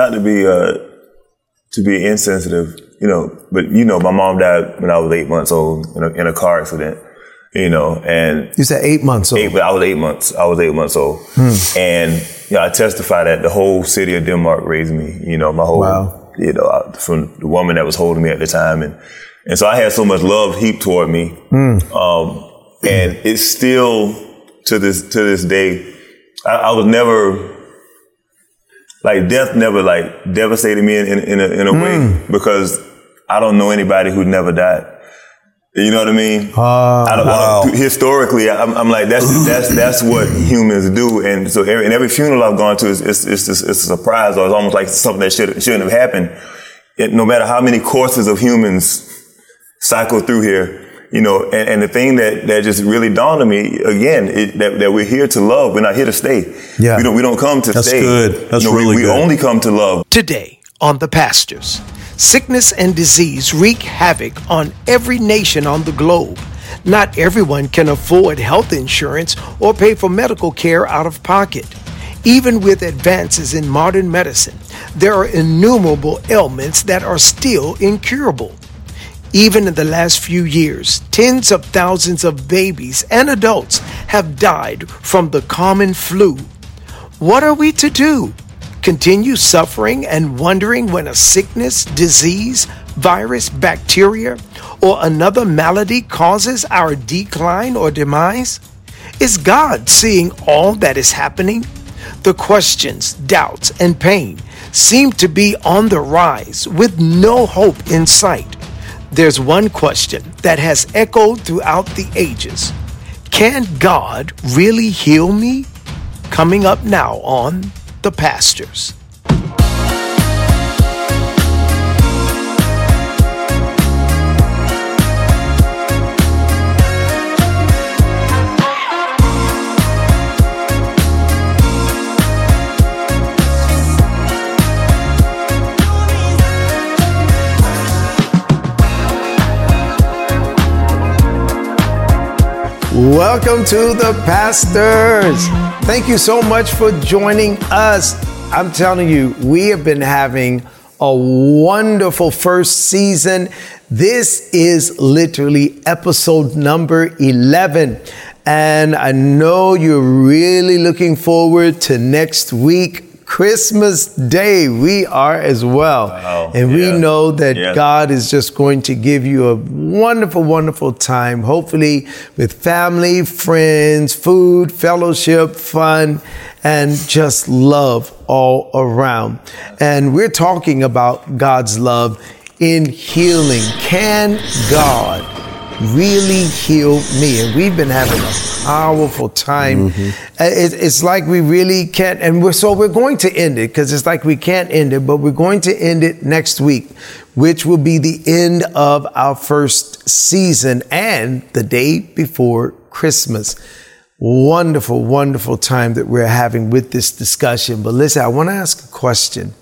not to be uh, to be insensitive, you know, but you know, my mom died when I was eight months old in a, in a car accident, you know, and You said eight months old. eight, I was eight months. I was eight months old, and you know, I testify that the whole city of Denmark raised me. You know, my whole, Wow. you know, I- from the woman that was holding me at the time, and and so I had so much love heaped toward me, um, and it's still to this to this day. I, I was never like death never like devastated me in, in, in a, in a way hmm. because I don't know anybody who never died. You know what I mean? Ah, I don't, I historically, I'm, I'm like that's that's that's what humans do, and so every, and every funeral I've gone to is it's it's, just, it's a surprise, or it's almost like something that should shouldn't have happened. It, no matter how many courses of humans cycle through here, you know, and, and the thing that that just really dawned on me again it, that that we're here to love, we're not here to stay. Yeah. we don't we don't come to That's stay. That's good. That's No, we- really we, good. only come to love. Today on The Pastors. sickness and disease wreak havoc on every nation on the globe. Not everyone can afford health insurance or pay for medical care out of pocket. Even with advances in modern medicine, there are innumerable ailments that are still incurable. Even in the last few years, tens of thousands of babies and adults have died from the common flu. What are we to do? Continue suffering and wondering when a sickness, disease, virus, bacteria, or another malady causes our decline or demise? Is God seeing all that is happening? The questions, doubts, and pain seem to be on the rise with no hope in sight. There's one question that has echoed throughout the ages Can God really heal me? Coming up now on The Pastors. Welcome to the pastors. Thank you so much for joining us. I'm telling you, we have been having a wonderful first season. This is literally episode number 11. And I know you're really looking forward to next week, Christmas Day. We are as well. And we Yeah. know that Yeah. God is just going to give you a wonderful, wonderful time, hopefully with family, friends, food, fellowship, fun, and just love all around. And we're talking about God's love in healing. Can God really healed me? And we've been having a powerful time. Uh, it- it's like we really can't, and we're, so we're going to end it because it's like we can't end it, but we're going to end it next week, which will be the end of our first season and the day before Christmas. Wonderful, wonderful time that we're having with this discussion. But listen, I want to ask a question.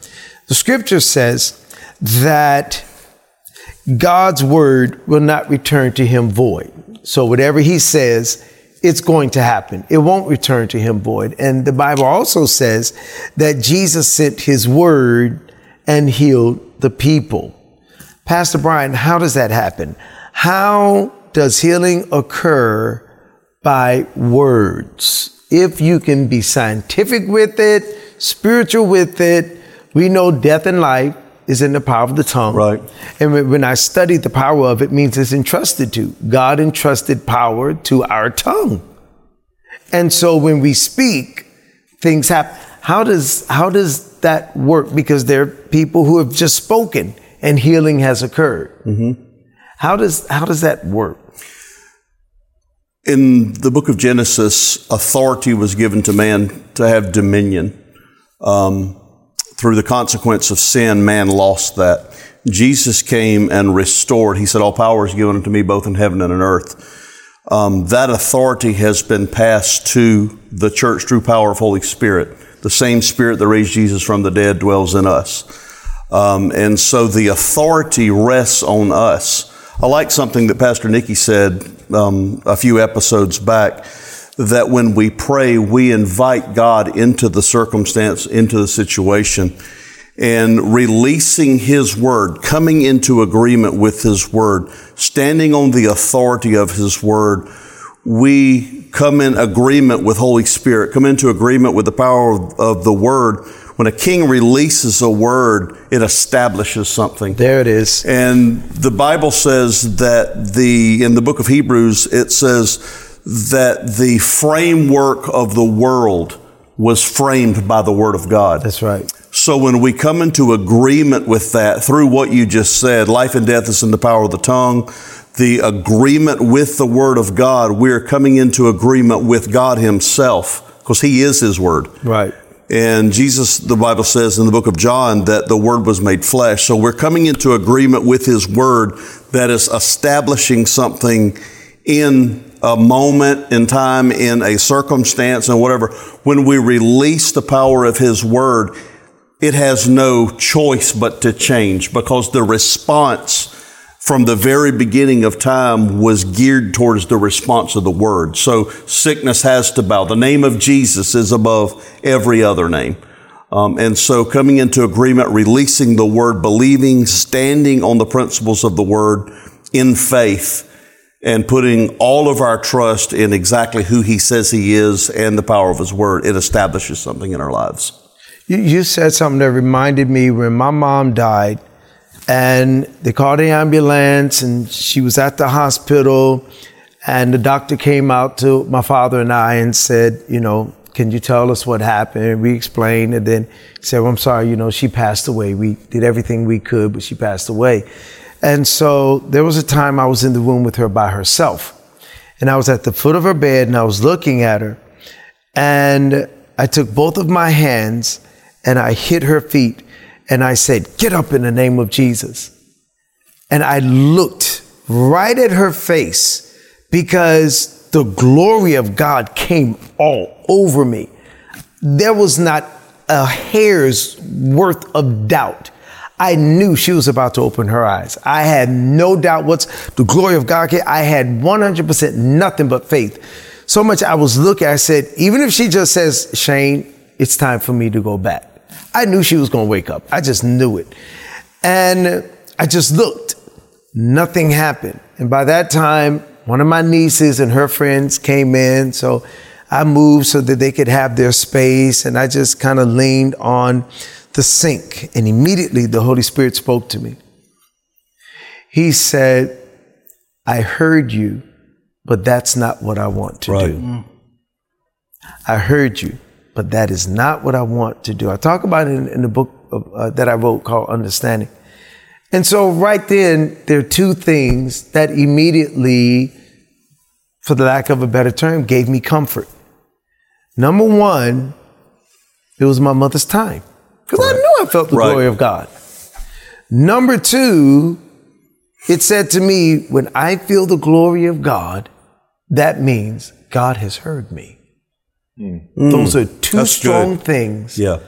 The scripture says that God's word will not return to him void. So whatever he says, it's going to happen. It won't return to him void. And the Bible also says that Jesus sent his word and healed the people. Pastor Brian, how does that happen? How does healing occur by words? If you can be scientific with it, spiritual with it, we know death and life is in the power of the tongue. Right. And when I studied the power of it, means it's entrusted to. God entrusted power to our tongue. And so when we speak, things happen. How does how does that work? Because there are people who have just spoken and healing has occurred. How does how does that work? In the book of Genesis, authority was given to man to have dominion. Um, through the consequence of sin, man lost that. Jesus came and restored. He said, All power is given unto me both in heaven and on earth. Um, that authority has been passed to the church through power of Holy Spirit. The same Spirit that raised Jesus from the dead dwells in us. Um, and so the authority rests on us. I like something that Pastor Nikki said um, a few episodes back that when we pray, we invite God into the circumstance, into the situation. and releasing His Word, coming into agreement with His Word, standing on the authority of His Word, we come in agreement with Holy Spirit, come into agreement with the power of, of the Word. When a king releases a word, it establishes something. There it is. And the Bible says that the, in the book of Hebrews, it says that the framework of the world was framed by the Word of God. That's right. So when we come into agreement with that through what you just said, life and death is in the power of the tongue, the agreement with the Word of God, we're coming into agreement with God Himself because He is His Word. Right. And Jesus, the Bible says in the book of John that the Word was made flesh. So we're coming into agreement with His Word that is establishing something in a moment in time, in a circumstance and whatever. When we release the power of His Word, it has no choice but to change because the response from the very beginning of time was geared towards the response of the word. So sickness has to bow. The name of Jesus is above every other name. Um, and so coming into agreement, releasing the word, believing, standing on the principles of the word in faith, and putting all of our trust in exactly who he says he is and the power of his word, it establishes something in our lives. You, you said something that reminded me when my mom died, and they called the ambulance, and she was at the hospital, and the doctor came out to my father and I and said, you know, can you tell us what happened? And we explained, and then said, well, I'm sorry, you know, she passed away. We did everything we could, but she passed away. And so there was a time I was in the room with her by herself. And I was at the foot of her bed and I was looking at her. And I took both of my hands and I hit her feet and I said, Get up in the name of Jesus. And I looked right at her face because the glory of God came all over me. There was not a hair's worth of doubt. I knew she was about to open her eyes. I had no doubt what's the glory of God. I had 100% nothing but faith. So much I was looking, I said, even if she just says, Shane, it's time for me to go back. I knew she was going to wake up. I just knew it. And I just looked. Nothing happened. And by that time, one of my nieces and her friends came in. So I moved so that they could have their space. And I just kind of leaned on the sink. And immediately the Holy Spirit spoke to me. He said, I heard you, but that's not what I want to Right. do. I heard you, but that is not what I want to do. I talk about it in, in the book of, uh, that I wrote called Understanding. And so, right then, there are two things that immediately, for the lack of a better term, gave me comfort. Number one, it was my mother's time, because I knew I felt the Right. glory of God. Number two, it said to me, when I feel the glory of God, that means God has heard me. Hmm. Those are two That's strong good. things Yeah.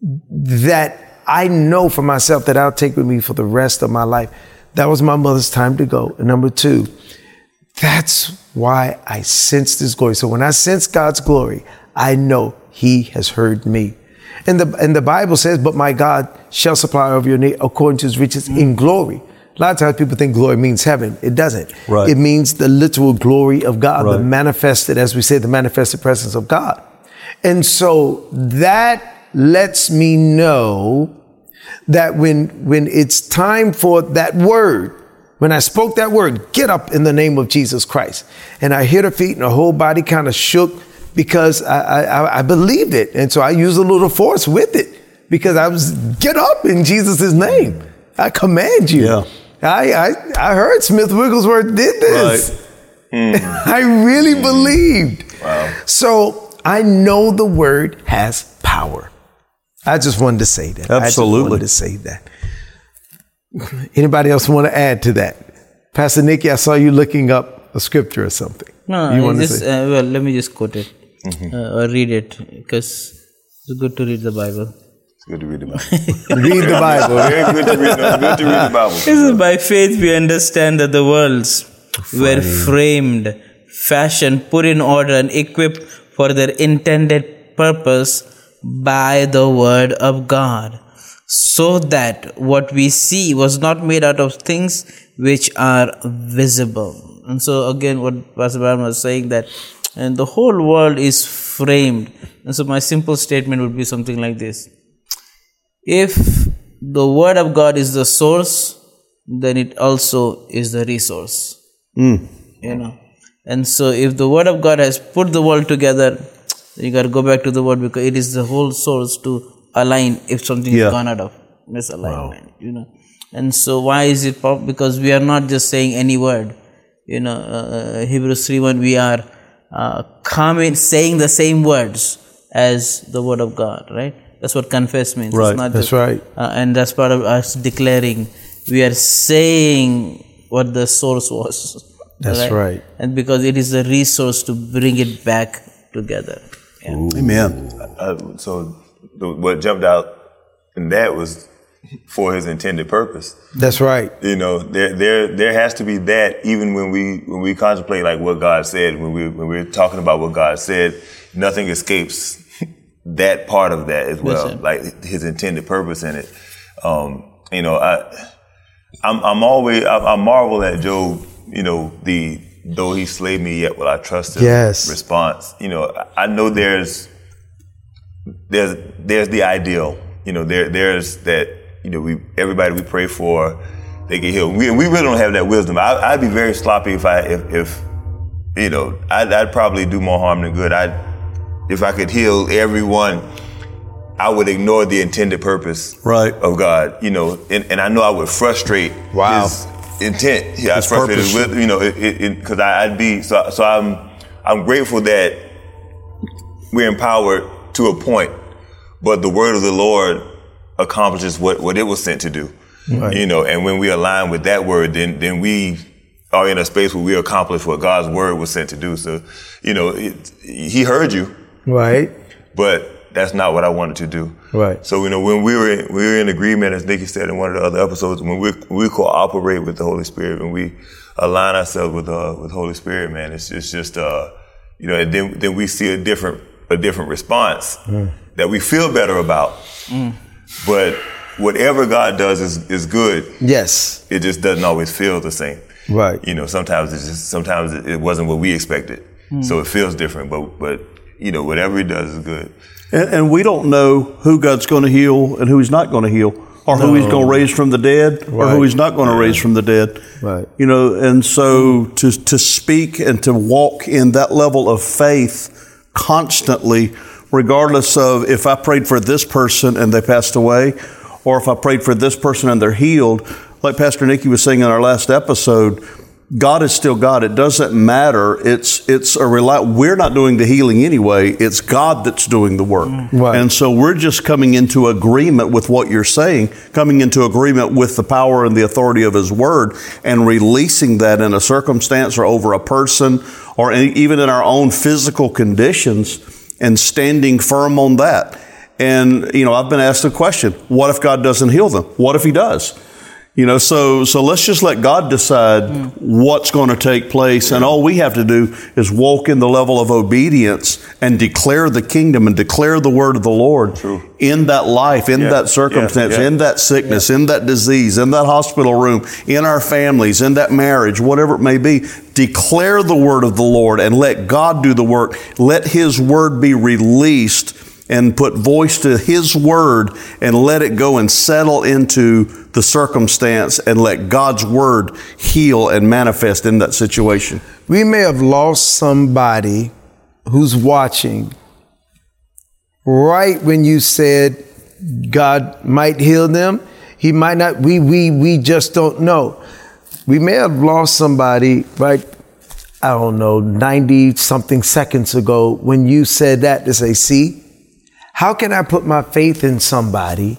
that I know for myself that I'll take with me for the rest of my life. That was my mother's time to go. And number two, that's why I sense this glory. So when I sense God's glory, I know He has heard me. And the and the Bible says, "But my God shall supply of your need according to His riches in mm. glory." A lot of times people think glory means heaven. It doesn't. Right. It means the literal glory of God, the manifested, as we say, the manifested presence of God. And so that lets me know that when when it's time for that word, when I spoke that word, get up in the name of Jesus Christ, and I hit her feet and her whole body kind of shook because I, I, I believed it, and so I used a little force with it because I was get up in Jesus' name. I command you. Yeah. I, I I heard Smith Wigglesworth did this. I really believed. So I know the word has power. I just wanted to say that. I just Absolutely. wanted to say that. Anybody else want to add to that? Pastor Nikki, I saw you looking up a scripture or something. No, you I want to say? uh, well, let me just quote it uh, or read it because it's good to read the Bible. It's good to read the Bible. Read the Bible. Very good to read the, good to read the Bible. It is by faith we understand that the worlds were framed, fashioned, put in order, and equipped for their intended purpose by the word of God. so that what we see was not made out of things which are visible. And so again, what Pastor Brown was saying that, and the whole world is framed. And so my simple statement would be something like this: If the Word of God is the source, then it also is the resource. You know, and so if the Word of God has put the world together, you got to go back to the Word because it is the whole source to align if something Yeah. is gone out of misalignment. You know, and so why is it? pop- Because we are not just saying any word. You know, uh, Hebrews three one. We are uh, coming saying the same words as the Word of God. Right. That's what confess means. Right. It's not That's just- right. uh, and that's part of us declaring we are saying what the source was. That's right. And because it is a resource to bring it back together. Yeah. Amen. Uh, so the, what jumped out in that was for his intended purpose. That's right. You know, there there there has to be that even when we when we contemplate like what God said, when we when we're talking about what God said, nothing escapes that part of that as well, like His intended purpose in it. Um, you know, I I'm I'm always I, I marvel at Job. You know, the though he slayed me, yet will I trust him. Yes. Response. You know, I I know there's there's there's the ideal. You know, there there's that. You know, we everybody we pray for, they get healed. We we really don't have that wisdom. I, I'd be very sloppy if I if if you know I'd, I'd probably do more harm than good. I if I could heal everyone, I would ignore the intended purpose Right. of God. You know, and, and I know I would frustrate Wow. His intent. Yeah, I His frustrated purpose. with you know because I'd be so so I'm I'm grateful that we're empowered to a point, but the word of the Lord accomplishes what, what it was sent to do. You know, and when we align with that word, then then we are in a space where we accomplish what God's word was sent to do. So, you know, it, He heard you, Right. but that's not what I wanted to do. Right. So, you know, when we were in, we were in agreement, as Nikki said in one of the other episodes, when we we cooperate with the Holy Spirit, and we align ourselves with uh with Holy Spirit, man, it's it's just uh you know, and then then we see a different a different response that we feel better about. But whatever God does is is good. Yes. It just doesn't always feel the same. Right. You know, sometimes it's just sometimes it it wasn't what we expected, hmm. so it feels different. But but you know, whatever He does is good. And, and we don't know who God's going to heal and who He's not going to heal, or who He's going to raise from the dead, or who He's not going to raise from the dead. Right. You know, and so to to speak and to walk in that level of faith constantly, regardless of if I prayed for this person and they passed away, or if I prayed for this person and they're healed. Like Pastor Nikki was saying in our last episode, God is still God. It doesn't matter. It's it's a rely. We're not doing the healing anyway. It's God that's doing the work. Mm. Right. And so we're just coming into agreement with what you're saying, coming into agreement with the power and the authority of His Word, and releasing that in a circumstance or over a person, or any- even in our own physical conditions, and standing firm on that. And you know, I've been asked the question: What if God doesn't heal them? What if He does? You know, so so let's just let God decide what's going to take place, and all we have to do is walk in the level of obedience and declare the kingdom and declare the word of the Lord in that life, in Yeah, that circumstance, yeah, yeah. in that sickness, in that disease, in that hospital room, in our families, in that marriage, whatever it may be. Declare the word of the Lord and let God do the work. Let His word be released and put voice to His word and let it go and settle into the circumstance and let God's word heal and manifest in that situation. We may have lost somebody who's watching right when you said God might heal them. He might not. We we we just don't know. We may have lost somebody right. I don't know, 90 something seconds ago when you said that to say, see, how can I put my faith in somebody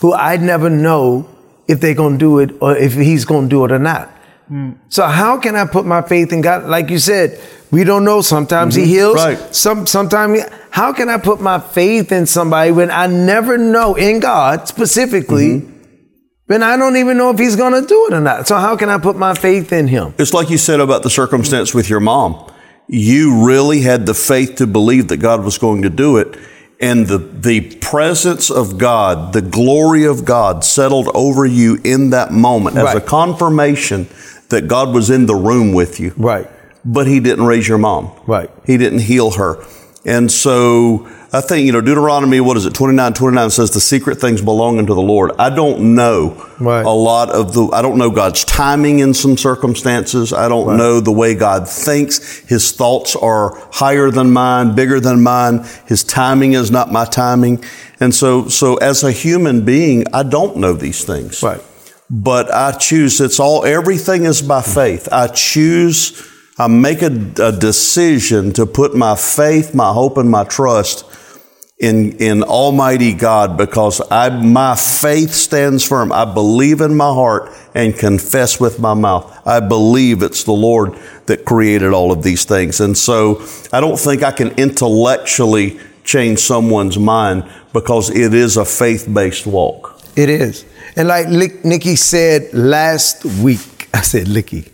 who I never know if they're going to do it or if he's going to do it or not? Hmm. So how can I put my faith in God? Like you said, we don't know. Sometimes He hmm. heals. Right. Some sometimes. How can I put my faith in somebody when I never know in God specifically? Mm-hmm. When I don't even know if He's going to do it or not. So how can I put my faith in Him? It's like you said about the circumstance with your mom. You really had the faith to believe that God was going to do it. And the, the presence of God, the glory of God settled over you in that moment as a confirmation that God was in the room with you. Right. But he didn't raise your mom. Right. He didn't heal her. And so I think, you know, Deuteronomy, what is it, 29, 29 says the secret things belong unto the Lord. I don't know Right. a lot of the, I don't know God's timing in some circumstances. I don't know the way God thinks. His thoughts are higher than mine, bigger than mine. His timing is not my timing. And so, so as a human being, I don't know these things Right. but I choose, it's all, everything is by faith. I choose, I make a, a decision to put my faith, my hope, and my trust in, in Almighty God because I, my faith stands firm. I believe in my heart and confess with my mouth. I believe it's the Lord that created all of these things. And so I don't think I can intellectually change someone's mind because it is a faith based walk. It is. And like Lick, Nikki said last week, I said Licky.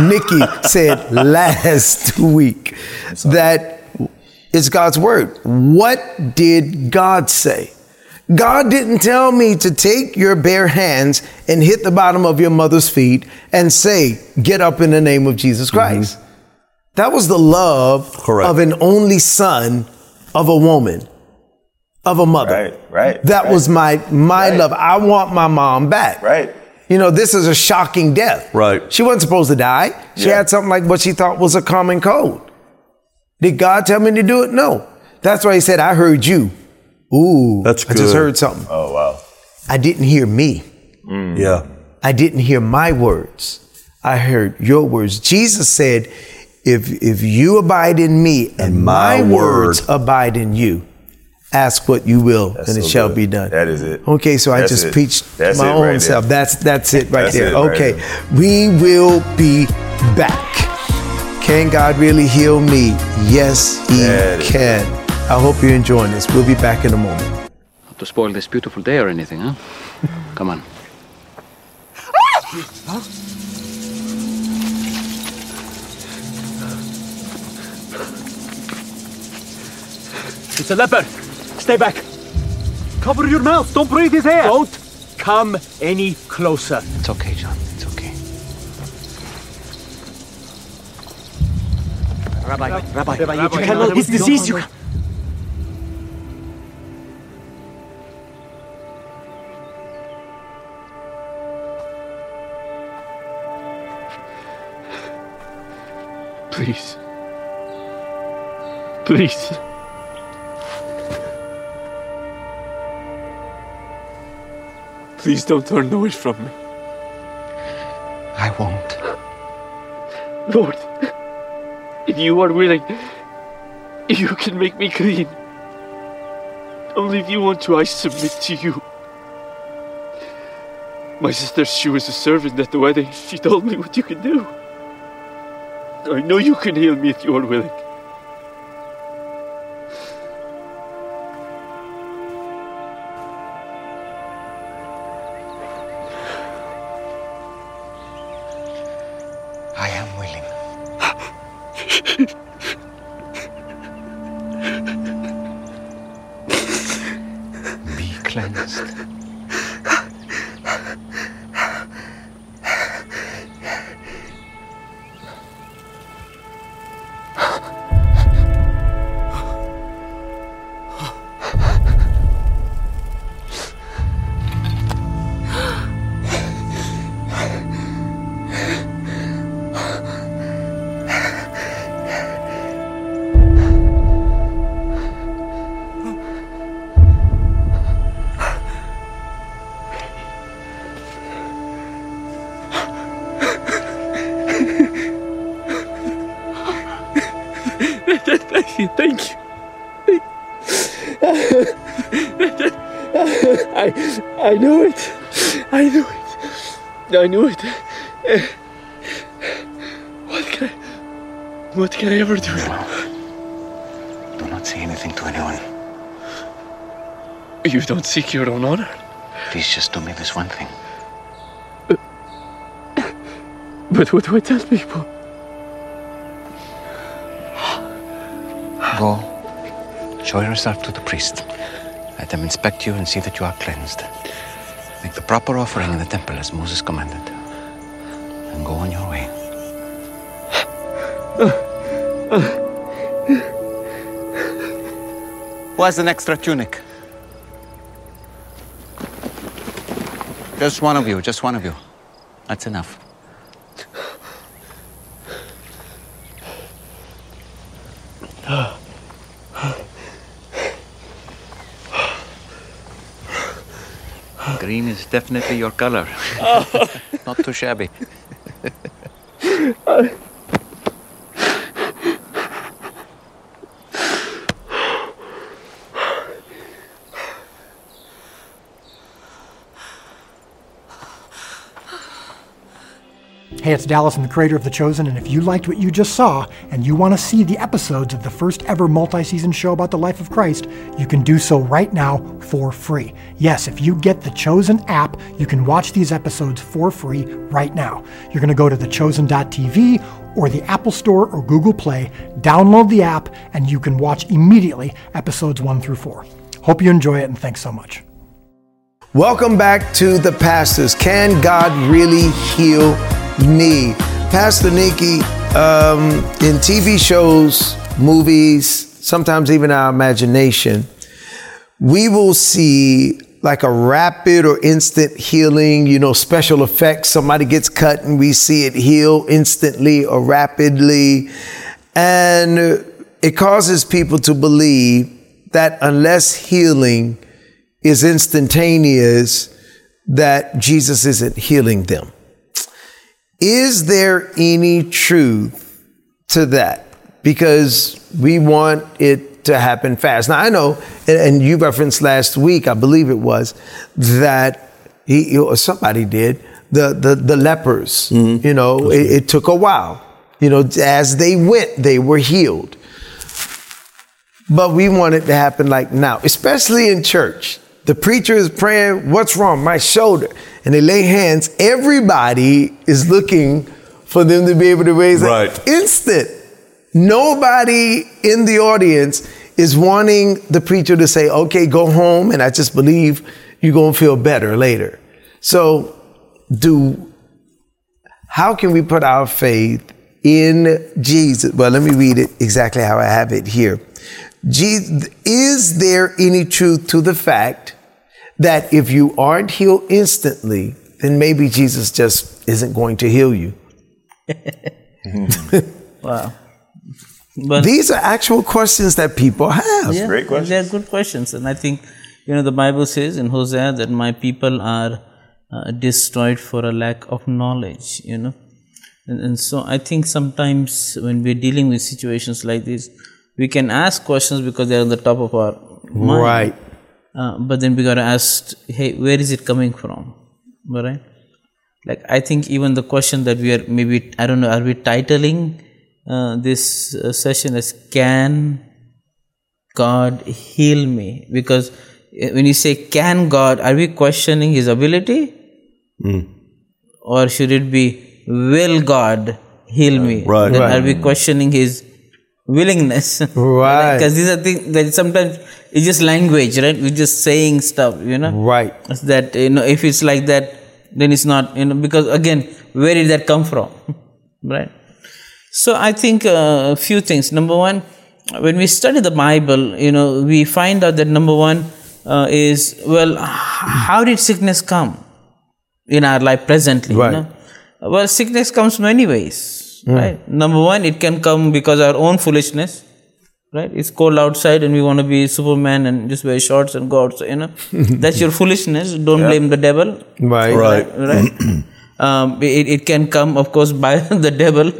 Nikki said last week that it's God's word. What did God say? God didn't tell me to take your bare hands and hit the bottom of your mother's feet and say, Get up in the name of Jesus mm-hmm. Christ. That was the love Correct. of an only son of a woman, of a mother. Right, right, That right. was my my Right. love. I want my mom back. Right. You know, this is a shocking death. Right. She wasn't supposed to die. She Yeah. had something like what she thought was a common cold. Did God tell me to do it? No. That's why he said, I heard you. Ooh. That's good. I just heard something. Oh wow. I didn't hear me. Mm. Yeah. I didn't hear my words. I heard your words. Jesus said, if, if you abide in me and, my my, words word- abide in you, ask what you will That's and it so shall good. be done. That is it. Okay, so I just it. preached That's my own right there. self. That's that's it right That's there. it right okay. there. We will be back. Can God really heal me? Yes, He can. I hope you're enjoying this. We'll be back in a moment. Not to spoil this beautiful day or anything, huh? Come on. It's a leper. Stay back. Cover your mouth. Don't breathe his air. Don't come any closer. It's okay, John. It's okay. Rabbi, Rabbi, Rabbi, you cannot. His disease. You. Please. Please. Please don't turn away from me. I won't. Lord, if you are willing, you can make me clean. Only if you want to, I submit to you. My sister, she was a servant at the wedding. She told me what you can do. I know you can heal me if you are willing. Thank you. I I knew it. I knew it. I knew it. What can I what can I ever do? Do not say anything to anyone. You don't seek your own honor. Please just do me this one thing. But what do I tell people? Show yourself to the priest. Let them inspect you and see that you are cleansed. Make the proper offering in the temple as Moses commanded. And go on your way. Who has an extra tunic? Just one of you, just one of you. That's enough. Is definitely your color. Oh. Not too shabby. Hey, it's Dallas, I'm the creator of The Chosen, and if you liked what you just saw and you want to see the episodes of the first ever multi season show about the life of Christ, you can do so right now for free. Yes, if you get The Chosen app, you can watch these episodes for free right now. You're going to go to thechosen.tv or the Apple Store or Google Play, download the app, and you can watch immediately episodes 1 through 4. Hope you enjoy it, and thanks so much. Welcome back to the pastors. Can God really heal me? Pastor Nikki, um, in TV shows, movies, sometimes even our imagination, we will see like a rapid or instant healing, you know, special effects. Somebody gets cut and we see it heal instantly or rapidly. And it causes people to believe that unless healing is instantaneous, that Jesus isn't healing them. Is there any truth to that? Because we want it to happen fast. Now, I know, and, you referenced last week, I believe it was, that he, or somebody did, the, the, the lepers, mm-hmm. you know, it, it took a while. You know, as they went, they were healed. But we want it to happen like now, especially in church. The preacher is praying, What's wrong? My shoulder. And they lay hands. Everybody is looking for them to be able to raise Right. it. Instant. Nobody in the audience is wanting the preacher to say, Okay, go home, and I just believe you're going to feel better later. So, do how can we put our faith in Jesus? Well, let me read it exactly how I have it here. Je- Is there any truth to the fact that if you aren't healed instantly, then maybe Jesus just isn't going to heal you? Wow. But These are actual questions that people have. yeah, great questions. They're good questions, and I think you know the Bible says in Hosea that my people are uh, destroyed for a lack of knowledge. You know, and, and so I think sometimes when we're dealing with situations like this, we can ask questions because they're on the top of our mind. Right. Uh, but then we gotta ask, hey, where is it coming from? Right? Like I think even the question that we are maybe I don't know, are we titling uh, this uh, session as "Can God heal me?" Because uh, when you say "Can God," are we questioning His ability, or should it be "Will God heal me?" Right. Then Right. are we questioning His willingness? Right. Because these are things that sometimes it's just language, right? We're just saying stuff, you know. Right. It's that you know, if it's like that, then it's not, you know, because again, where did that come from, right? So I think uh, a few things. Number one, when we study the Bible, you know, we find out that number one uh, is well, how did sickness come in our life presently? Right. You know? Well, sickness comes many ways, right? Number one, it can come because our own foolishness, right? It's cold outside and we want to be Superman and just wear shorts and go outside, you know? That's your foolishness. Don't blame the devil. Right. Right. Right? um, it, it can come, of course, by the devil,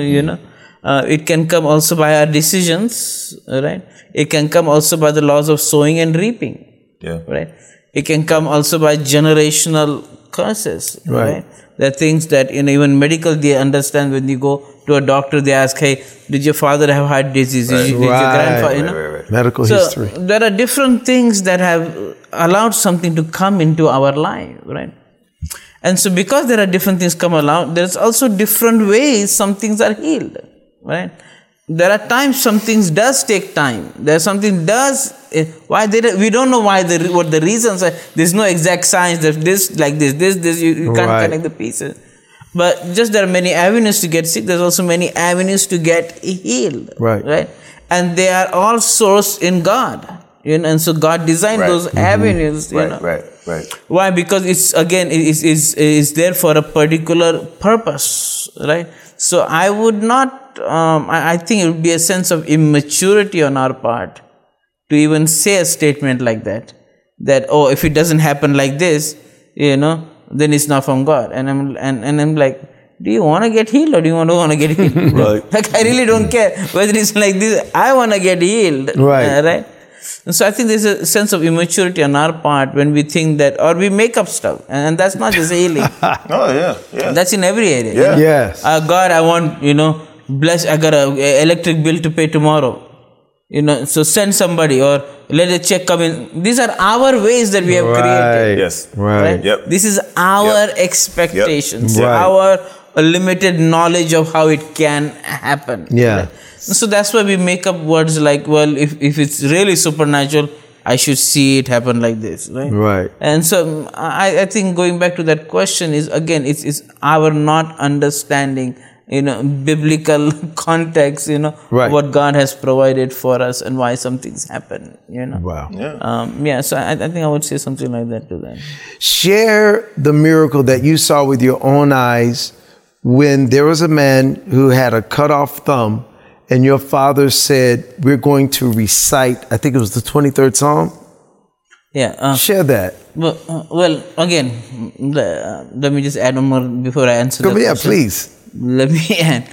you know? Uh, it can come also by our decisions, right? It can come also by the laws of sowing and reaping Yeah. right? It can come also by generational curses, Right. right? There are things that you know, even medical they understand when you go to a doctor, they ask, "Hey, did your father have heart disease? Did, you, did your grandfather?" You know? Right, right, right. Medical so history. there are different things that have allowed something to come into our life, right? And so because there are different things come along, there's also different ways some things are healed, right? There are times some things does take time. there's something does eh, why they don't- we don't know why the what the reasons are. There's no exact science that this like this this this you, you can't Right. connect the pieces. But just there are many avenues to get sick. There's also many avenues to get healed. Right. Right. And they are all sourced in God. You know, and so God designed Right. those avenues. You Right, know. right, right. Why? Because it's again it is is is there for a particular purpose, right? So I would not. Um, I, I think it would be a sense of immaturity on our part to even say a statement like that. That oh, if it doesn't happen like this, you know, then it's not from God. And I'm and, and I'm like, do you want to get healed or do you want to want to get healed? Right. like I really don't care whether it's like this. I want to get healed. Right. Uh, right. And so I think there's a sense of immaturity on our part when we think that, or we make up stuff, and that's not just ailing. Oh yeah, yeah. that's in every area. Yeah. Yes. Uh, God, I want you know, bless. I got a, a electric bill to pay tomorrow. You know, so send somebody or let a check come in. These are our ways that we have created. Yes. Right. Right? Yep. This is our expectations, Yep. Right. our limited knowledge of how it can happen. Yeah. Right? So that's why we make up words like, well, if, if it's really supernatural, I should see it happen like this, right? Right. And so um, I, I think going back to that question is again, it's, it's our not understanding, you know, biblical context, you know, Right. what God has provided for us and why some things happen, you know. Wow. Yeah. Um, yeah, so I, I think I would say something like that to them. Share the miracle that you saw with your own eyes when there was a man who had a cut off thumb, and your father said, We're going to recite, I think it was the 23rd Psalm. Yeah. Uh, Share that. well, uh, well, again, le- uh, let me just add one more before I answer Go, the yeah, question. please. Let me add.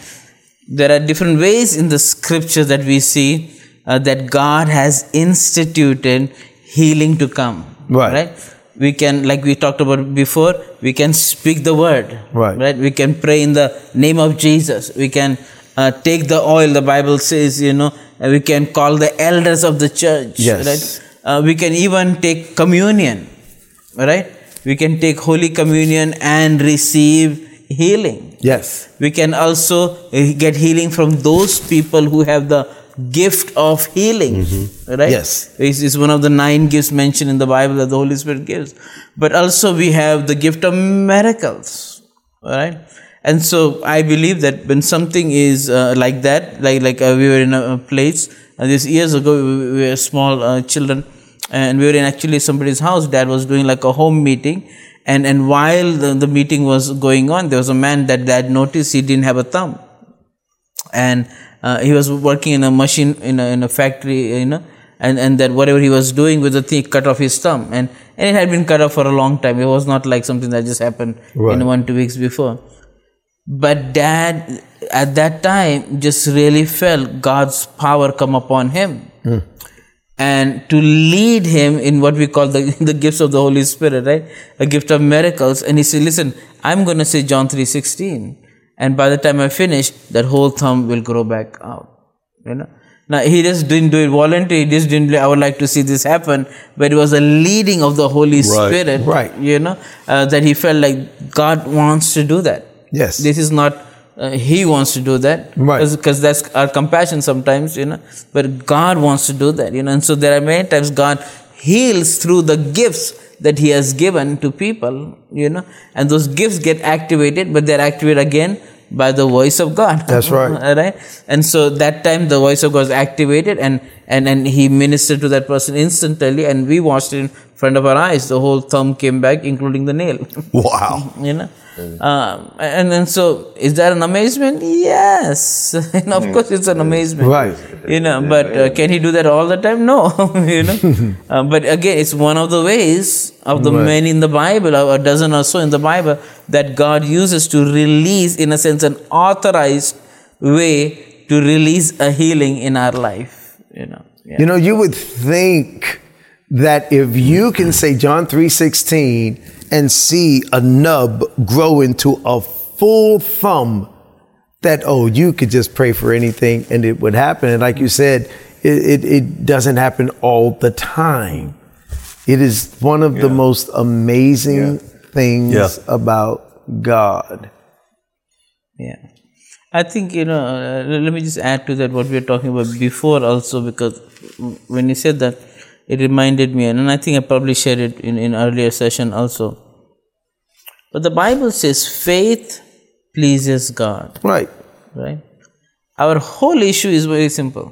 There are different ways in the scripture that we see uh, that God has instituted healing to come. Right. Right. We can, like we talked about before, we can speak the word. Right. Right. We can pray in the name of Jesus. We can uh, take the oil. The Bible says, you know, and we can call the elders of the church. Yes. Right. Uh, we can even take communion. Right. We can take Holy Communion and receive healing Yes. we can also uh, get healing from those people who have the gift of healing right? Yes. it's, it's one of the nine gifts mentioned in the bible that the holy spirit gives. But also we have the gift of miracles right? And so i believe that when something is uh, like that like like uh, we were in a, place uh, this years ago we, we were small uh, children and we were in actually somebody's house. Dad was doing like a home meeting and and while the, the meeting was going on there was a man that dad noticed he didn't have a thumb. And uh, he was working in a machine in a, in a factory you know and and that whatever he was doing with the thing cut off his thumb and and it had been cut off for a long time it was not like something that just happened Right. in one two weeks before but dad at that time just really felt god's power come upon him and to lead him in what we call the, the gifts of the Holy Spirit, right? A gift of miracles. And he said, listen, I'm going to say John 3.16. And by the time I finish, that whole thumb will grow back out. You know? Now, he just didn't do it voluntarily. He just didn't, I would like to see this happen. But it was a leading of the Holy Spirit. Right. You know, uh, that he felt like God wants to do that. Yes. This is not uh, he wants to do that Right. because that's our compassion sometimes you know but god wants to do that you know and so there are many times god heals through the gifts that he has given to people you know and those gifts get activated but they're activated again by the voice of god. That's right. Right? And so that time the voice of god was activated and and and he ministered to that person instantly and we watched it in front of our eyes. The whole thumb came back including the nail. Wow. you know um, and then so is that an amazement? Yes. And of course it's an amazement. Right. you know but uh, can he do that all the time? No you know? Uh, but again it's one of the ways of the Right. many in the bible or a dozen or so in the bible that god uses to release in a sense an authorized way to release a healing in our life you know? Yeah. You know, you would think that if you can say John 3:16 and see a nub grow into a full thumb, that oh, you could just pray for anything and it would happen. And like you said, it, it, it doesn't happen all the time. It is one of the most amazing things Yeah. about God. Yeah. I think you know. Uh, let me just add to that what we were talking about before also because when you said that, it reminded me, and I think I probably shared it in in earlier session also. But the Bible says faith pleases God. Right. Right. Our whole issue is very simple.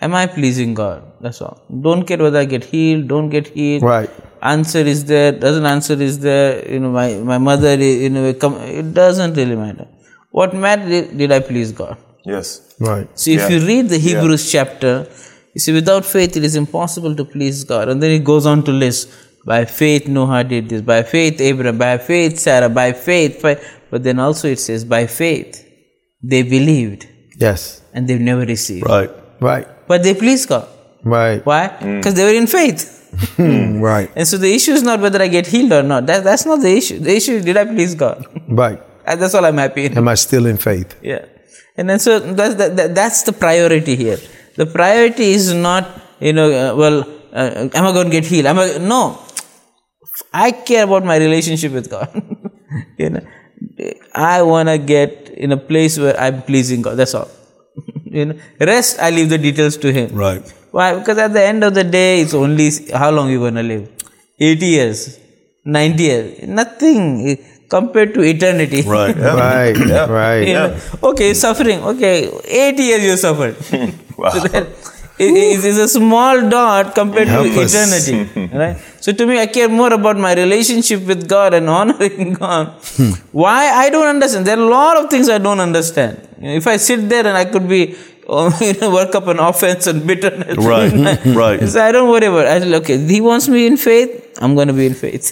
Am I pleasing God? That's all. Don't care whether I get healed. Don't get healed. Right. Answer is there. Doesn't answer is there. You know, my my mother. is- You know, come. It doesn't really matter. What mattered did I please God? Yes. Right. So if Yeah. you read the Hebrews chapter, you see, without faith it is impossible to please God. And then it goes on to list by faith Noah did this, by faith Abraham, by faith Sarah, by faith. By, but then also it says by faith they believed Yes. and they've never received. Right. Right. But they pleased God. Right. Why? Because they were in faith. Right. And so the issue is not whether I get healed or not. That, that's not the issue. The issue is did I please God? Right. And that's all I'm happy in. Am I still in faith? Yeah. And then so that's, that, that, that's the priority here. The priority is not, you know, uh, well, uh, am I going to get healed? Am I, no. I care about my relationship with God. you know, I want to get in a place where I'm pleasing God. That's all. you know, rest, I leave the details to Him. Right. Why? Because at the end of the day, it's only how long you're going to live. 80 years, 90 years, nothing eh, compared to eternity. Right. Right. Right. You know, okay, suffering. Okay, 80 years you suffered. Wow. So that it is is a small dot compared to Helpless. eternity. Right? So to me, I care more about my relationship with God and honoring God. Why? I don't understand. There are a lot of things I don't understand. If I sit there and I could be, oh, you know, work up an offense and bitterness. Right, right. So I don't worry about it. I say, okay, He wants me in faith, I'm going to be in faith.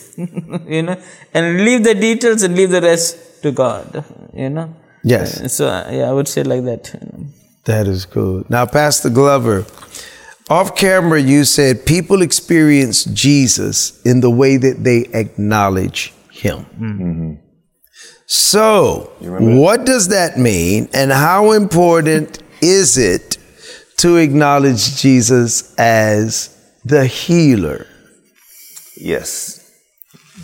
you know, and leave the details and leave the rest to God. You know. Yes. Uh, So yeah, I would say like that. That is good. Now, Pastor Glover, off camera, you said people experience Jesus in the way that they acknowledge him. So, what does that mean, and how important is it to acknowledge Jesus as the healer? Yes.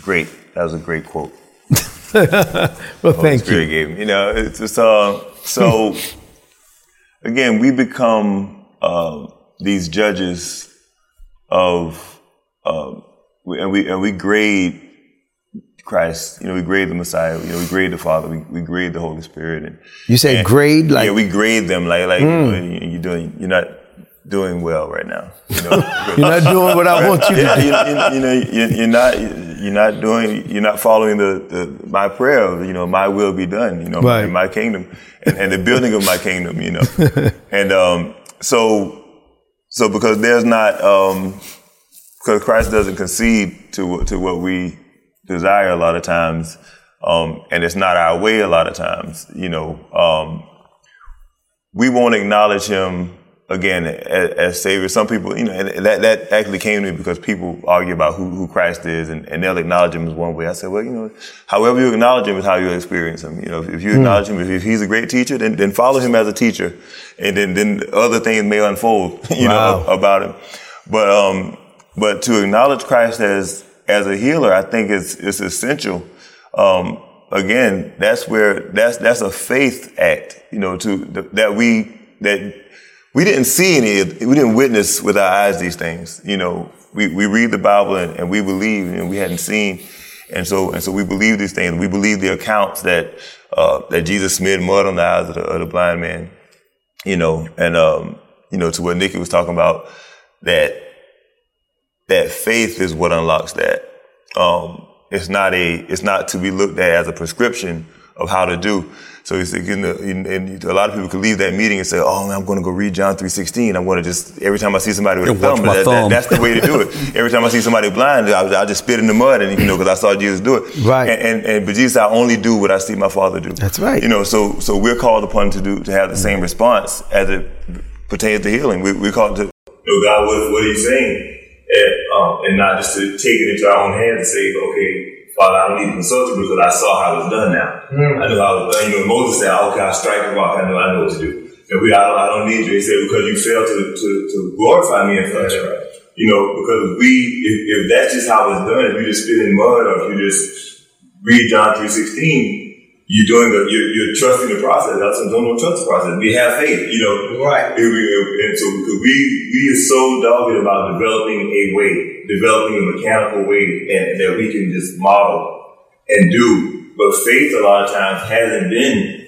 Great. That was a great quote. Well, thank you. gave me. You know, it's just uh, so. again, we become uh, these judges of, uh, and we and we grade Christ. You know, we grade the Messiah. You know, we grade the Father. We, we grade the Holy Spirit. And You say and- grade like yeah, we grade them like like you- you're doing. You're not doing well right now. You know, you're not doing what I want you to yeah, do. you, you, you know, you're, you're not, you're not doing, you're not following the, the my prayer of, you know, my will be done, you know, Right. in my kingdom and, and the building of my kingdom, you know, and um, so, so because there's not, um, because Christ doesn't concede to what- to what we desire a lot of times, um, and it's not our way a lot of times, you know, um, we won't acknowledge him again as, as savior. Some people, you know, and that that actually came to me because people argue about who, who Christ is, and, and they'll acknowledge him as one way. I said, well, you know, however you acknowledge him is how you experience him. You know, if, if you acknowledge him, if, if he's a great teacher, then then follow him as a teacher, and then then other things may unfold, you Wow. know, about him. But um, but to acknowledge Christ as as a healer, I think it's it's essential. Um, again, that's where that's that's a faith act, you know, to that we that we didn't see any, we didn't witness with our eyes these things. You know, we, we read the Bible and, and we believe, and we hadn't seen, and so and so we believe these things. We believe the accounts that uh, that Jesus smeared mud on the eyes of the, of the blind man. You know, and um, you know, to what Nikki was talking about, that that faith is what unlocks that. Um, it's not a, it's not to be looked at as a prescription of how to do. So it's like, you know, and and a lot of people could leave that meeting and say, "Oh, man, I'm going to go read John three sixteen. I'm going to just every time I see somebody with a Yeah, watch thumb, that- that- that's the way to do it. every time I see somebody blind, I, I just spit in the mud, and you know, because I saw Jesus do it. Right. And, and and but Jesus, I only do what I see my Father do. That's right. You know, so so we're called upon to do to have the same response as it pertains to healing. We, we're called to, know God, what, what are you saying? And, um, and not just to take it into our own hands and say, okay, Father, I don't need to consult you because I saw how it was done now. Hmm. I know how it was done. You know, Moses said, okay, I'll strike the rock. I know, I know what to do. And we, I don't, I don't need you. He said, because you failed to, to, to glorify me in flesh. You know, because we, if, if that's just how it's done, if you just spit in mud or if you just read John 3.16, you're doing the, you're, you're trusting the process. That's what don't trust the process. We have faith, you know. Right. And, we, and so we, we are so dogged about developing a way, developing a mechanical way and that we can just model and do. But faith a lot of times hasn't been,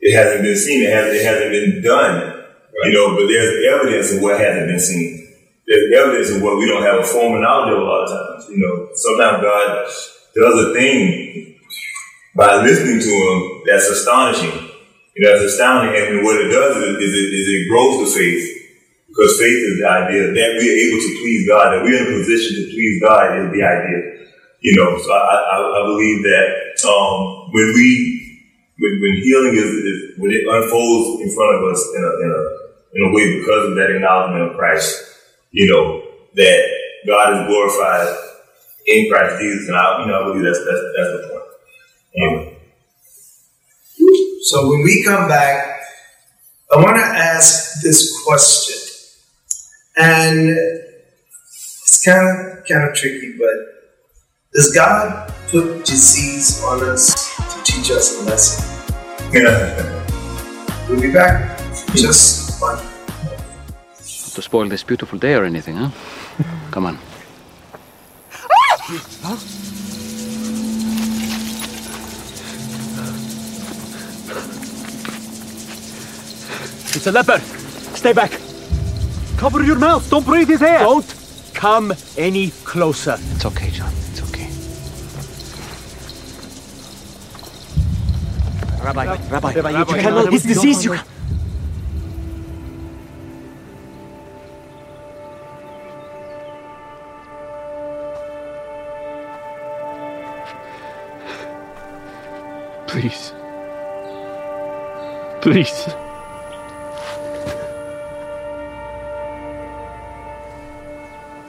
it hasn't been seen. It hasn't, it hasn't been done, you know, but there's evidence of what hasn't been seen. There's evidence of what we don't have a formal knowledge of a lot of times. You know, sometimes God does a thing by listening to him that's astonishing. Know, that's astounding. And what it does is, is, it, is it grows the faith. Because faith is the idea that we are able to please God, that we're in a position to please God is the idea. You know, so I, I, I believe that um, when we, when, when healing is, is, when it unfolds in front of us in a, in a, in a way because of that acknowledgement of Christ, you know, that God is glorified in Christ Jesus. And I, you know, I believe that's, that's, that's the point. Yeah. So when we come back, I want to ask this question. And it's kind of kind of tricky, but does God put disease on us to teach us a lesson? we'll be back. Just one. To spoil this beautiful day or anything, huh? Come on. It's a leopard. Stay back. Cover your mouth. Don't breathe his air. Don't come any closer. It's okay, John. It's okay. Rabbi, Rabbi, Rabbi, you cannot. His disease. You. Please. Please.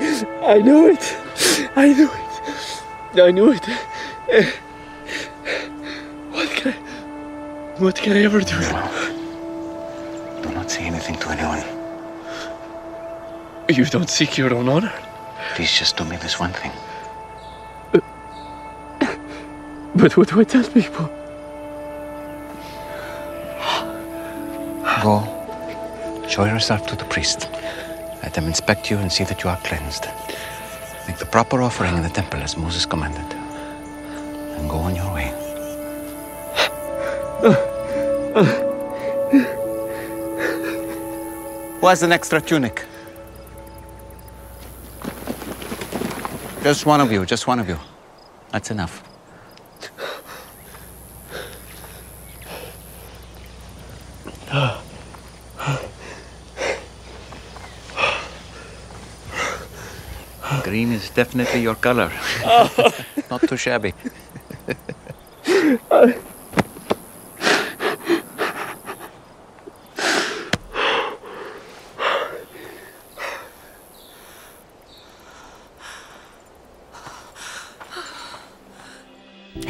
I, I knew it. I knew it. I knew it. What can I, what can I ever do? Do not say anything to anyone. You don't seek your own honor. Please just do me this one thing. But what do I tell people? Go. Show yourself to the priest. Let them inspect you and see that you are cleansed. Make the proper offering in the temple as Moses commanded. And go on your way. Who has an extra tunic? Just one of you, just one of you. That's enough. Green is definitely your color. Oh. Not too shabby.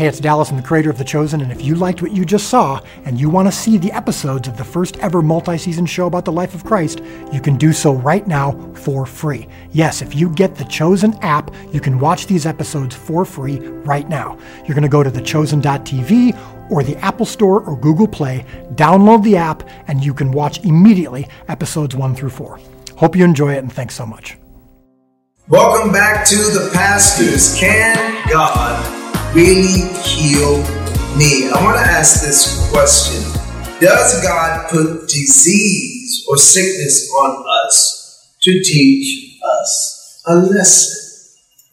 Hey, it's Dallas, I'm the creator of The Chosen, and if you liked what you just saw and you want to see the episodes of the first ever multi season show about the life of Christ, you can do so right now for free. Yes, if you get The Chosen app, you can watch these episodes for free right now. You're going to go to thechosen.tv or the Apple Store or Google Play, download the app, and you can watch immediately episodes 1 through 4. Hope you enjoy it, and thanks so much. Welcome back to the pastors. Can God really heal me? I want to ask this question Does God put disease or sickness on us to teach us a lesson?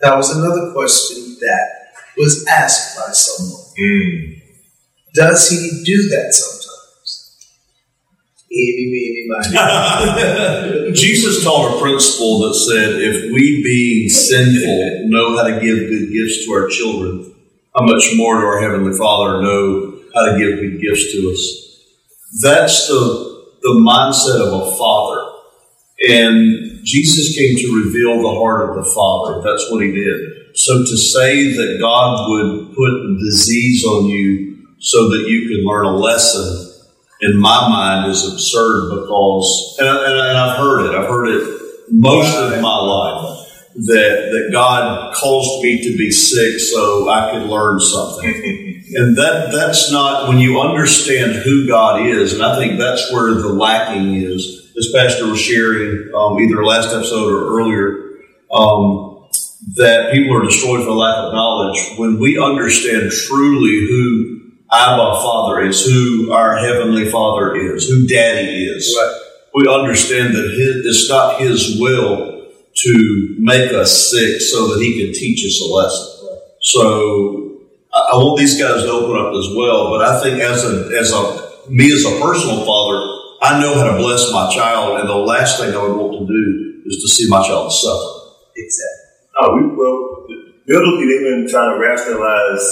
That was another question that was asked by someone. Hmm. Does he do that sometimes? Miny. Jesus taught a principle that said if we, being sinful, know how to give good gifts to our children, how much more do our Heavenly Father know how to give good gifts to us? That's the, the mindset of a father. And Jesus came to reveal the heart of the Father. That's what he did. So to say that God would put disease on you so that you can learn a lesson in my mind is absurd because, and, I, I've heard it, I've heard it most of my life that, that God caused me to be sick so I could learn something. and that, that's not, when you understand who God is, and I think that's where the lacking is, as Pastor was sharing um, either last episode or earlier, um, that people are destroyed for lack of knowledge. When we understand truly who Abba Father is, who our Heavenly Father is, who Daddy is, we understand that his, it's not His will to make us sick so that He can teach us a lesson. So I, want these guys to open up as well, but I think as a as a me as a personal father, I know how to bless my child, and the last thing I would want to do is to see my child suffer. Exactly. Oh, we, well, biblically, they've been trying to rationalize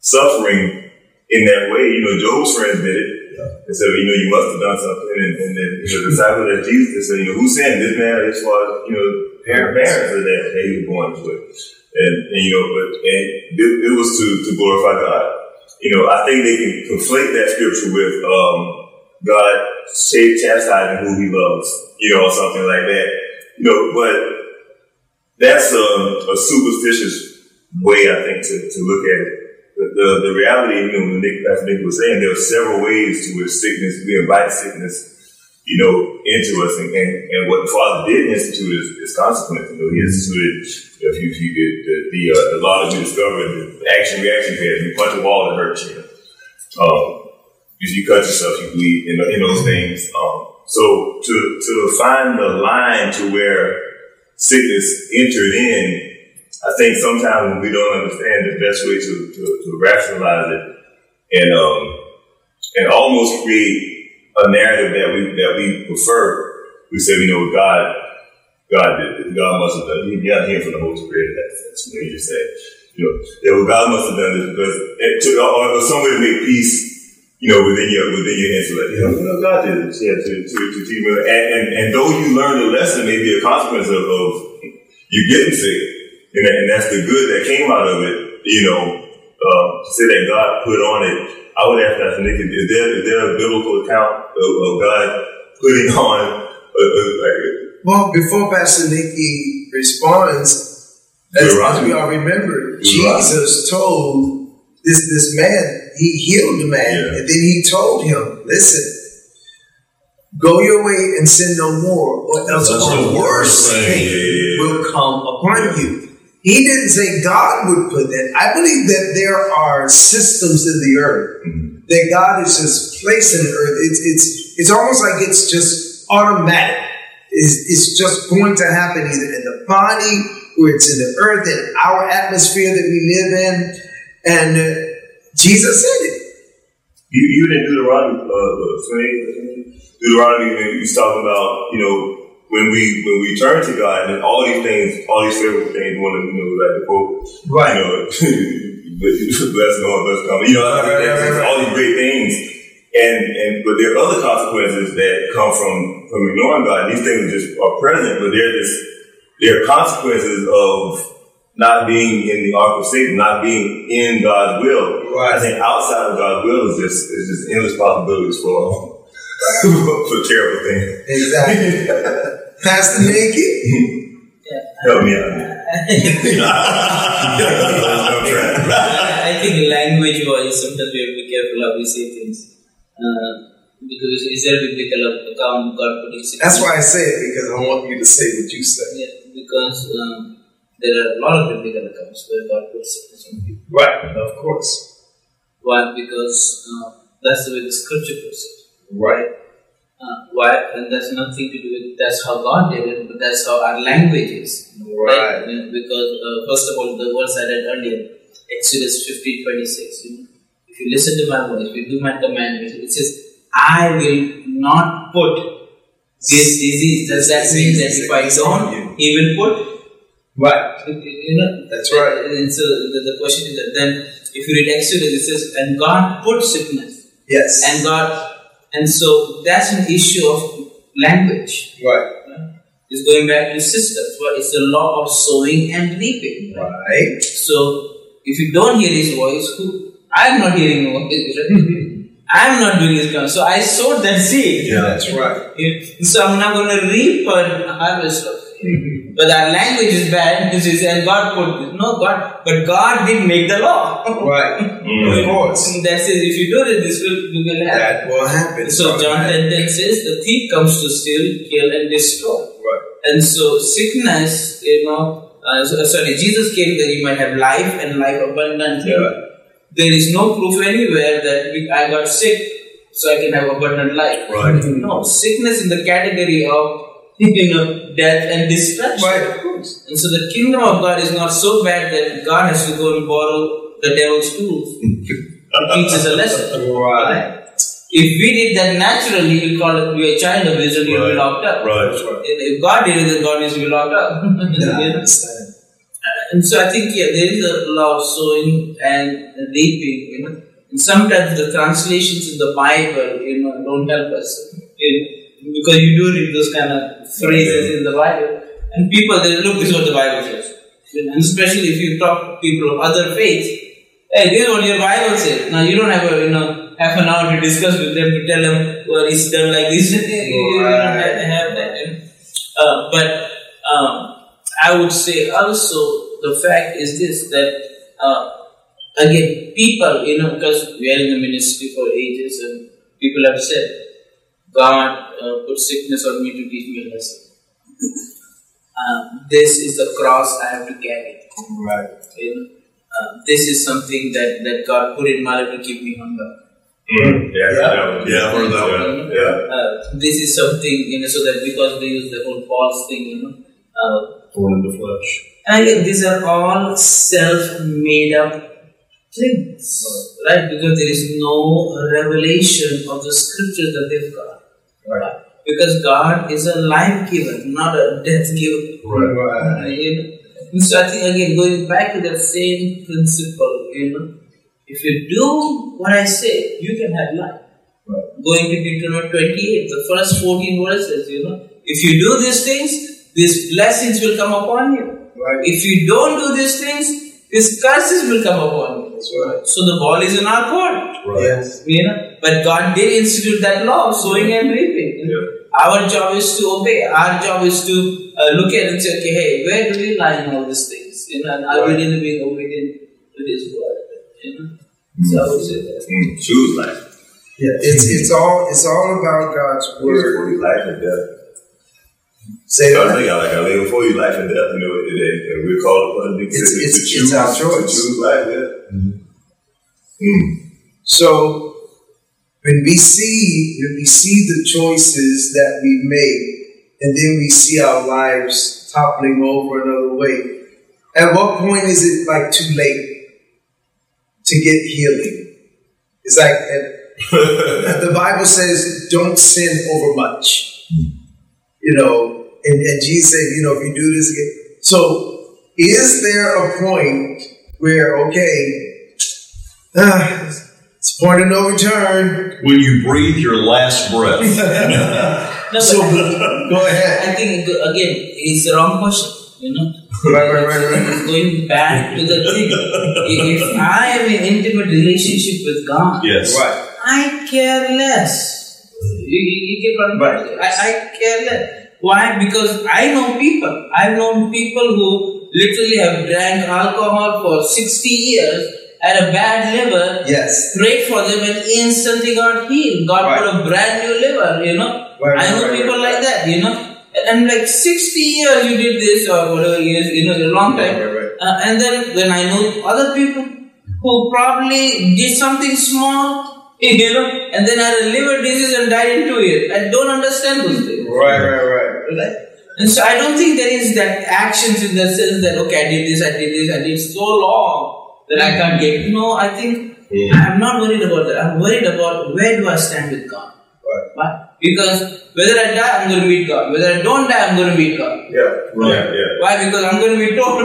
suffering in that way. You know, Job's friends did it. And said, you know, you must have done something. And, and know, the disciples of Jesus they said, you know, who sinned this man as far as, you know, parents, parents are that, that he was born to. And, and, you know, but and it, it was to, to glorify God. You know, I think they can conflate that scripture with um, God chastising who he loves, you know, or something like that. You know, but that's a, a superstitious way, I think, to, to look at it. The, the, reality, you know, Nick, Pastor Nick was saying, there are several ways to which sickness, we invite sickness, you know, into us. And, and, and what the Father did institute is, is consequence. You know, He instituted, if you, if you did, the, the, uh, the law that we discovered, the action reaction pattern, you punch a wall, it hurts you. Um, if you cut yourself, you bleed, in, in those things. Um, so to, to find the line to where sickness entered in, I think sometimes when we don't understand the best way to, to, to rationalize it and um, and almost create a narrative that we that we prefer, we say we know God God did this. God must have done it. You got to hear from the Holy Spirit. That's, that's what you just said. You know, yeah, well, God must have done this because it, to, or, or some way to make peace you know, within your within your. You know, you know God did this, yeah, to to to teach me. And, and and though you learn the lesson, maybe a consequence of, of you getting sick, and, that, and that's the good that came out of it. You know, uh, to say that God put on it. I would ask Pastor Nick, is there is there a biblical account of, of God putting on? A, a, like, Well, before Pastor Nikki responds, as, as we all remember, Jesus told this this man, he healed the man, and then he told him, listen, go your way and sin no more, or else That's a the worse worst thing. thing Yeah, yeah, yeah. will come upon you. He didn't say God would put that. I believe that there are systems in the earth that God is just placed in the earth. It's it's it's almost like it's just automatic. It's, it's just going to happen either in the body or it's in the earth in our atmosphere that we live in. And uh, Jesus said it. You, even in Deuteronomy, uh, 28, Deuteronomy, he's talking about, you know, when we when we turn to God and all these things, all these favorable things, one of you know, like the quote, Right. You know, bless God, bless God. You know, Right, right, right, right. all these great things, and and but there are other consequences that come from from ignoring God. These things just are present, but they're just they're consequences of not being in the ark of Satan, not being in God's will. Right. I think outside of God's will is just is just endless possibilities for for terrible things. Exactly. Pastor Nikki? Help me out. I'm trying. I think language wise, sometimes we have to be careful how we say things. Uh, because is there a biblical account God putting sickness? That's why I say it, because I want you to say what you say. Yeah, because um, there are a lot of biblical accounts where God puts sickness on people. Right, of course. Why? Because uh, that's the way the scripture puts it. Right. Uh, why? And that's nothing to do with that's how God did it, but that's how our language is. Right. Yeah, because uh, first of all, the verse I read earlier, Exodus 15 26. You know, if you listen to my voice, if you do my commandments, it says, I will not put this disease. Does that mean that if I don't, He will put? Right. You know, That's right. And so the question is that then, if you read Exodus, it says, and God put sickness. Yes. And God, and so that's an issue of language. right. It's going back to systems. Well, it's the law of sowing and reaping. Right. So if you don't hear his voice, who I'm not hearing his voice, right? I'm not doing his command. So I sowed that seed. Yeah, that's right. So I'm not going to reap a harvest of it. But our language is bad because it's and God put no God, but God did make the law. Right. Of course. That says if you do this, this will, this will happen. That will happen. So John 10, 10 says the thief comes to steal, kill, and destroy. Right. And so sickness, you know, uh, so- sorry, Jesus came that you might have life and life abundantly. Yeah. There is no proof anywhere that we, I got sick so I can have abundant life. Right. No, sickness in the category of you know death and destruction. Right, of course. And so the kingdom of God is not so bad that God has to go and borrow the devil's tools to teach us a lesson. Right. If we did that naturally, we'll call it be a child of you'll be Right. locked up. Right. right. If God did it, then God needs to be locked up. Yeah, I You know? understand. And so I think yeah, there is a law of sowing and reaping. You know, and sometimes the translations in the Bible, you know, don't help us. You know, because you do read those kind of phrases in the Bible, and people they look, this is what the Bible says. And especially if you talk to people of other faiths, hey, this is what your Bible says. Now you don't have a you know half an hour to discuss with them to tell them well it's done like this. you don't have have that. Uh, but um, I would say also the fact is this that uh, again people you know because we are in the ministry for ages and people have said God uh, put sickness on me to teach me a lesson. Um, this is the cross I have to carry. Right. You know, uh, this is something that, that God put in my life to keep me humble. Mm, yeah, yeah, yeah, I've that one. Yeah. Uh, this is something you know, so that because they use the whole false thing, you know. Uh, Born in the flesh. and again, these are all self-made up things, right? Because there is no revelation of the scriptures that they've got. Right. Because God is a life giver, not a death giver. Right. You know? And so I think again, going back to that same principle, you know, if you do what I say, you can have life. Right. Going to Deuteronomy 28, the first 14 verses, you know, if you do these things, these blessings will come upon you. Right. If you don't do these things, these curses will come upon you. Right. So the ball is in our court. Yes. You know, but God did institute that law of sowing and reaping. Our job is to obey. Our job is to uh, look at it and say, okay, hey, where do we lie in all these things? You know, and are we really being obedient to His word? You know, so I would say that. Mm, choose life. Yeah. It's it's all it's all about God's word. Choose life and death. Say So I that. think I like I lay before you life and death, you know, today, and we're called upon to, to, It's- to it's- choose, it's our to choice. choose life. Yeah. Mm. So when we see when we see the choices that we make, and then we see our lives toppling over another way, at what point is it like too late to get healing? It's like and the Bible says, "Don't sin over much." You know, and, and Jesus said, "You know, if you do this again." So, is there a point where okay? Uh, it's a point of no return. When you breathe your last breath. No, So but go ahead. I think again, it's the wrong question. You know, Right, right, right, right. going back to the thing. if I am in intimate relationship with God, Yes. Right. I care less. You, you, you get what I'm Right. I, I care less. Why? Because I know people. I've known people who literally have drank alcohol for 60 years, had a bad liver, Yes. prayed for them and instantly got healed. God Right. put a brand new liver, you know. Right, I know right, people right, like that, you know. And like 60 years you did this or whatever years, you know, a long time. Uh, and then when I know other people who probably did something small, you know, and then had a liver disease and died in two years. I don't understand those things. Right, right, right. Right? And so I don't think there is that actions in the sense that okay, I did this, I did this, I did so long that I can't get. No, I think I'm not worried about that. I'm worried about where do I stand with God. Right. Why? Because whether I die, I'm going to meet God. Whether I don't die, I'm going to meet God. Yeah. Right. Yeah. Why? Because I'm going to be told.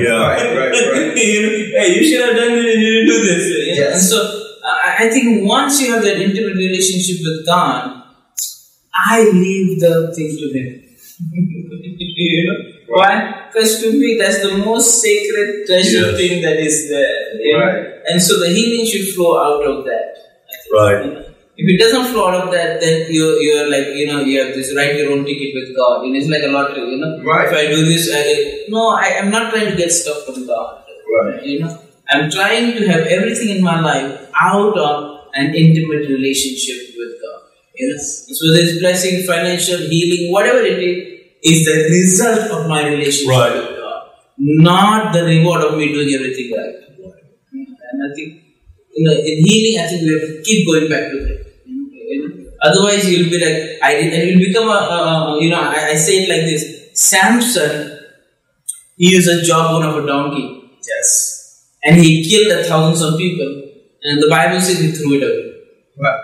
Yeah. Right, right, right. you know, hey, you should have done this, you didn't do this. you know. Yes. And so I I think once you have that intimate relationship with God, I leave the thing to Him. you know? Why? Because to me, that's the most sacred treasure Yes. thing that is there. you know. Right. And so the healing should flow out of that. Think, Right. you know. If it doesn't flow out of that, then you you're like you know you have this write your own ticket with God. You know, it's like a lottery. You know, Right. if I do this, I get, no, I am not trying to get stuff from God. Right. You know, I'm trying to have everything in my life out of an intimate relationship with God. Yes. so whether it's blessing, financial healing, whatever it is, is the result of my relationship Right. with God, not the reward of me doing everything right. And I think, you know, in healing, I think we have to keep going back to that. You know? Otherwise, you'll be like, I did, and you'll become a, a, a you know, I, I say it like this Samson, he used a jawbone of a donkey Yes. and he killed a thousands of people, and the Bible says he threw it away. Right.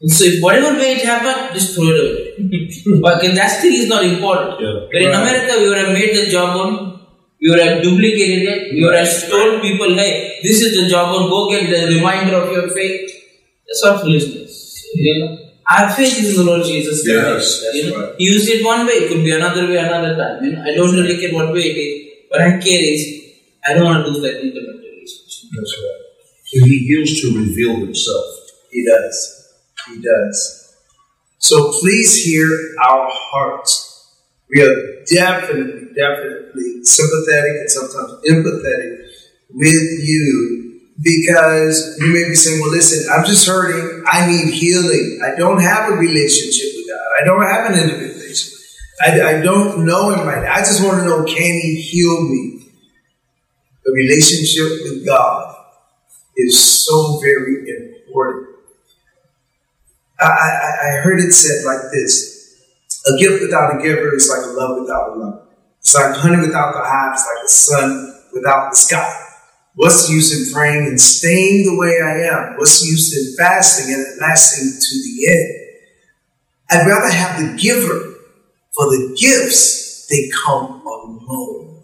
And so, if whatever way it happened, just throw it away. but okay, that thing is not important. Yeah. But in Right. America, we would have made the jawbone, we would have duplicated it, we would have told people, hey, this is the jawbone, go get the reminder of your faith. That's what foolishness. You know? Our faith is in the Lord Jesus Christ. Yes, that's you know? right. He used it one way, it could be another way, another time. You know? I don't really care what way it is, but I care is I don't want to lose that intimate relationship. That's right. So he heals to reveal himself. He does. He does. So please hear our hearts. We are definitely, definitely sympathetic and sometimes empathetic with you because you may be saying, well, listen, I'm just hurting. I need healing. I don't have a relationship with God. I don't have an relationship. I, I don't know him right now. I just want to know, can he heal me? The relationship with God is so very important. I, I, I heard it said like this a gift without a giver is like a love without a lover. It's like honey without the hive, it's like the sun without the sky. What's the use in praying and staying the way I am? What's the use in fasting and lasting to the end? I'd rather have the giver, for the gifts, they come alone.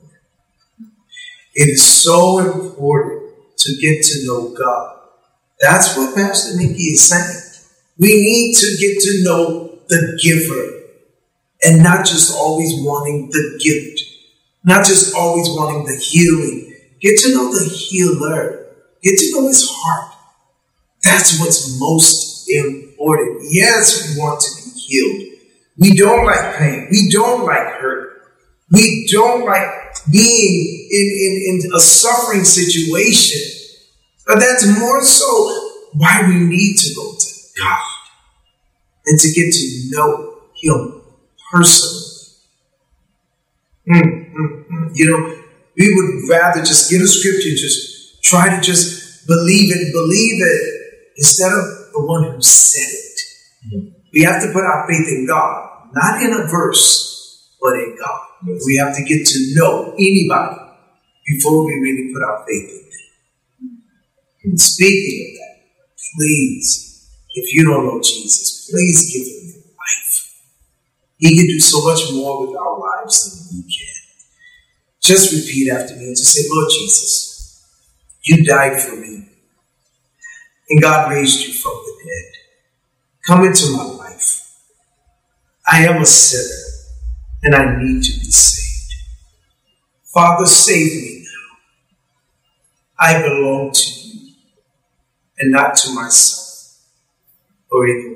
It is so important to get to know God. That's what Pastor Nikki is saying. We need to get to know the giver and not just always wanting the gift, not just always wanting the healing. Get to know the healer, get to know his heart. That's what's most important. Yes, we want to be healed. We don't like pain, we don't like hurt. We don't like being in, in, in a suffering situation. But that's more so why we need to go God and to get to know Him personally. Mm, mm, mm. You know, we would rather just get a scripture, just try to just believe it, believe it, instead of the one who said it. We have to put our faith in God, not in a verse, but in God. We have to get to know anybody before we really put our faith in them. And speaking of that, please, if you don't know Jesus, please give him your life. He can do so much more with our lives than we can. Just repeat after me and just say, Lord Jesus, you died for me. And God raised you from the dead. Come into my life. I am a sinner and I need to be saved. Father, save me now. I belong to you and not to myself or anyone.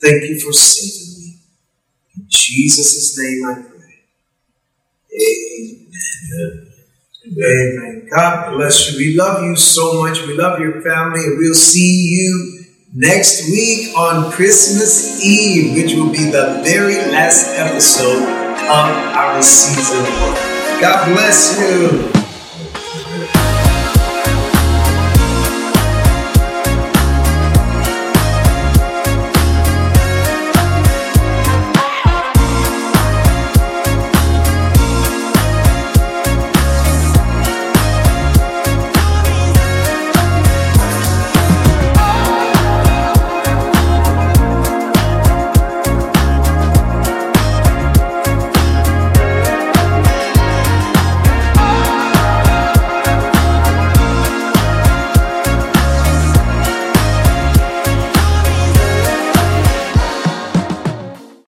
Thank you for saving me. In Jesus' name I pray. Amen. Amen. God bless you. We love you so much. We love your family, and we'll see you next week on Christmas Eve, which will be the very last episode of our season. God bless you.